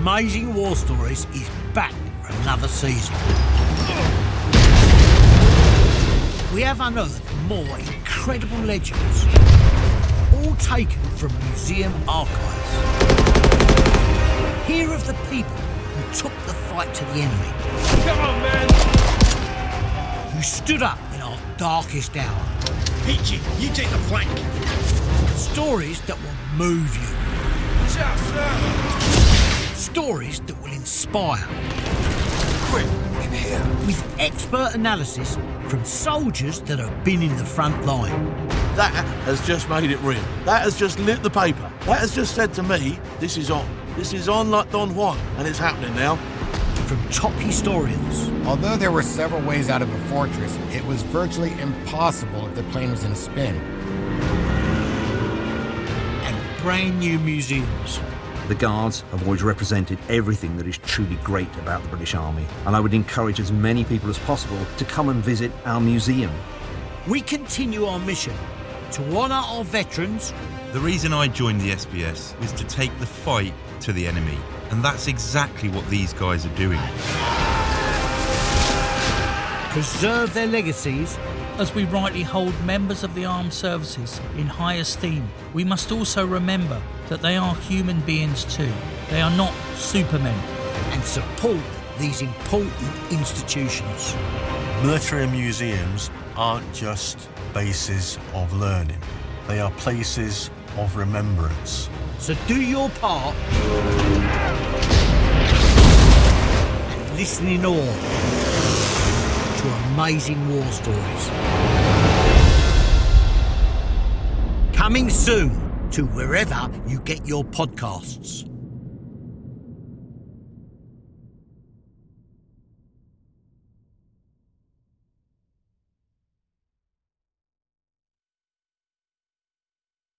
Amazing War Stories is back for another season. We have unearthed more incredible legends, all taken from museum archives. Hear of the people who took the fight to the enemy. Come on, man! Who stood up in our darkest hour. Peachy, you take the flank. Stories that will move you. Sir! Stories that will inspire. Quick, in here. With expert analysis from soldiers that have been in the front line. That has just made it real. That has just lit the paper. That has just said to me, this is on. This is on like Don Juan, and it's happening now. From top historians. Although there were several ways out of the fortress, it was virtually impossible if the plane was in a spin. And brand new museums. The Guards have always represented everything that is truly great about the British Army, and I would encourage as many people as possible to come and visit our museum. We continue our mission to honour our veterans. The reason I joined the SBS is to take the fight to the enemy, and that's exactly what these guys are doing. Preserve their legacies. As we rightly hold members of the armed services in high esteem, we must also remember that they are human beings too. They are not supermen. And support these important institutions. Military museums aren't just bases of learning, they are places of remembrance. So do your part and listen in awe to amazing war stories. Coming soon to wherever you get your podcasts.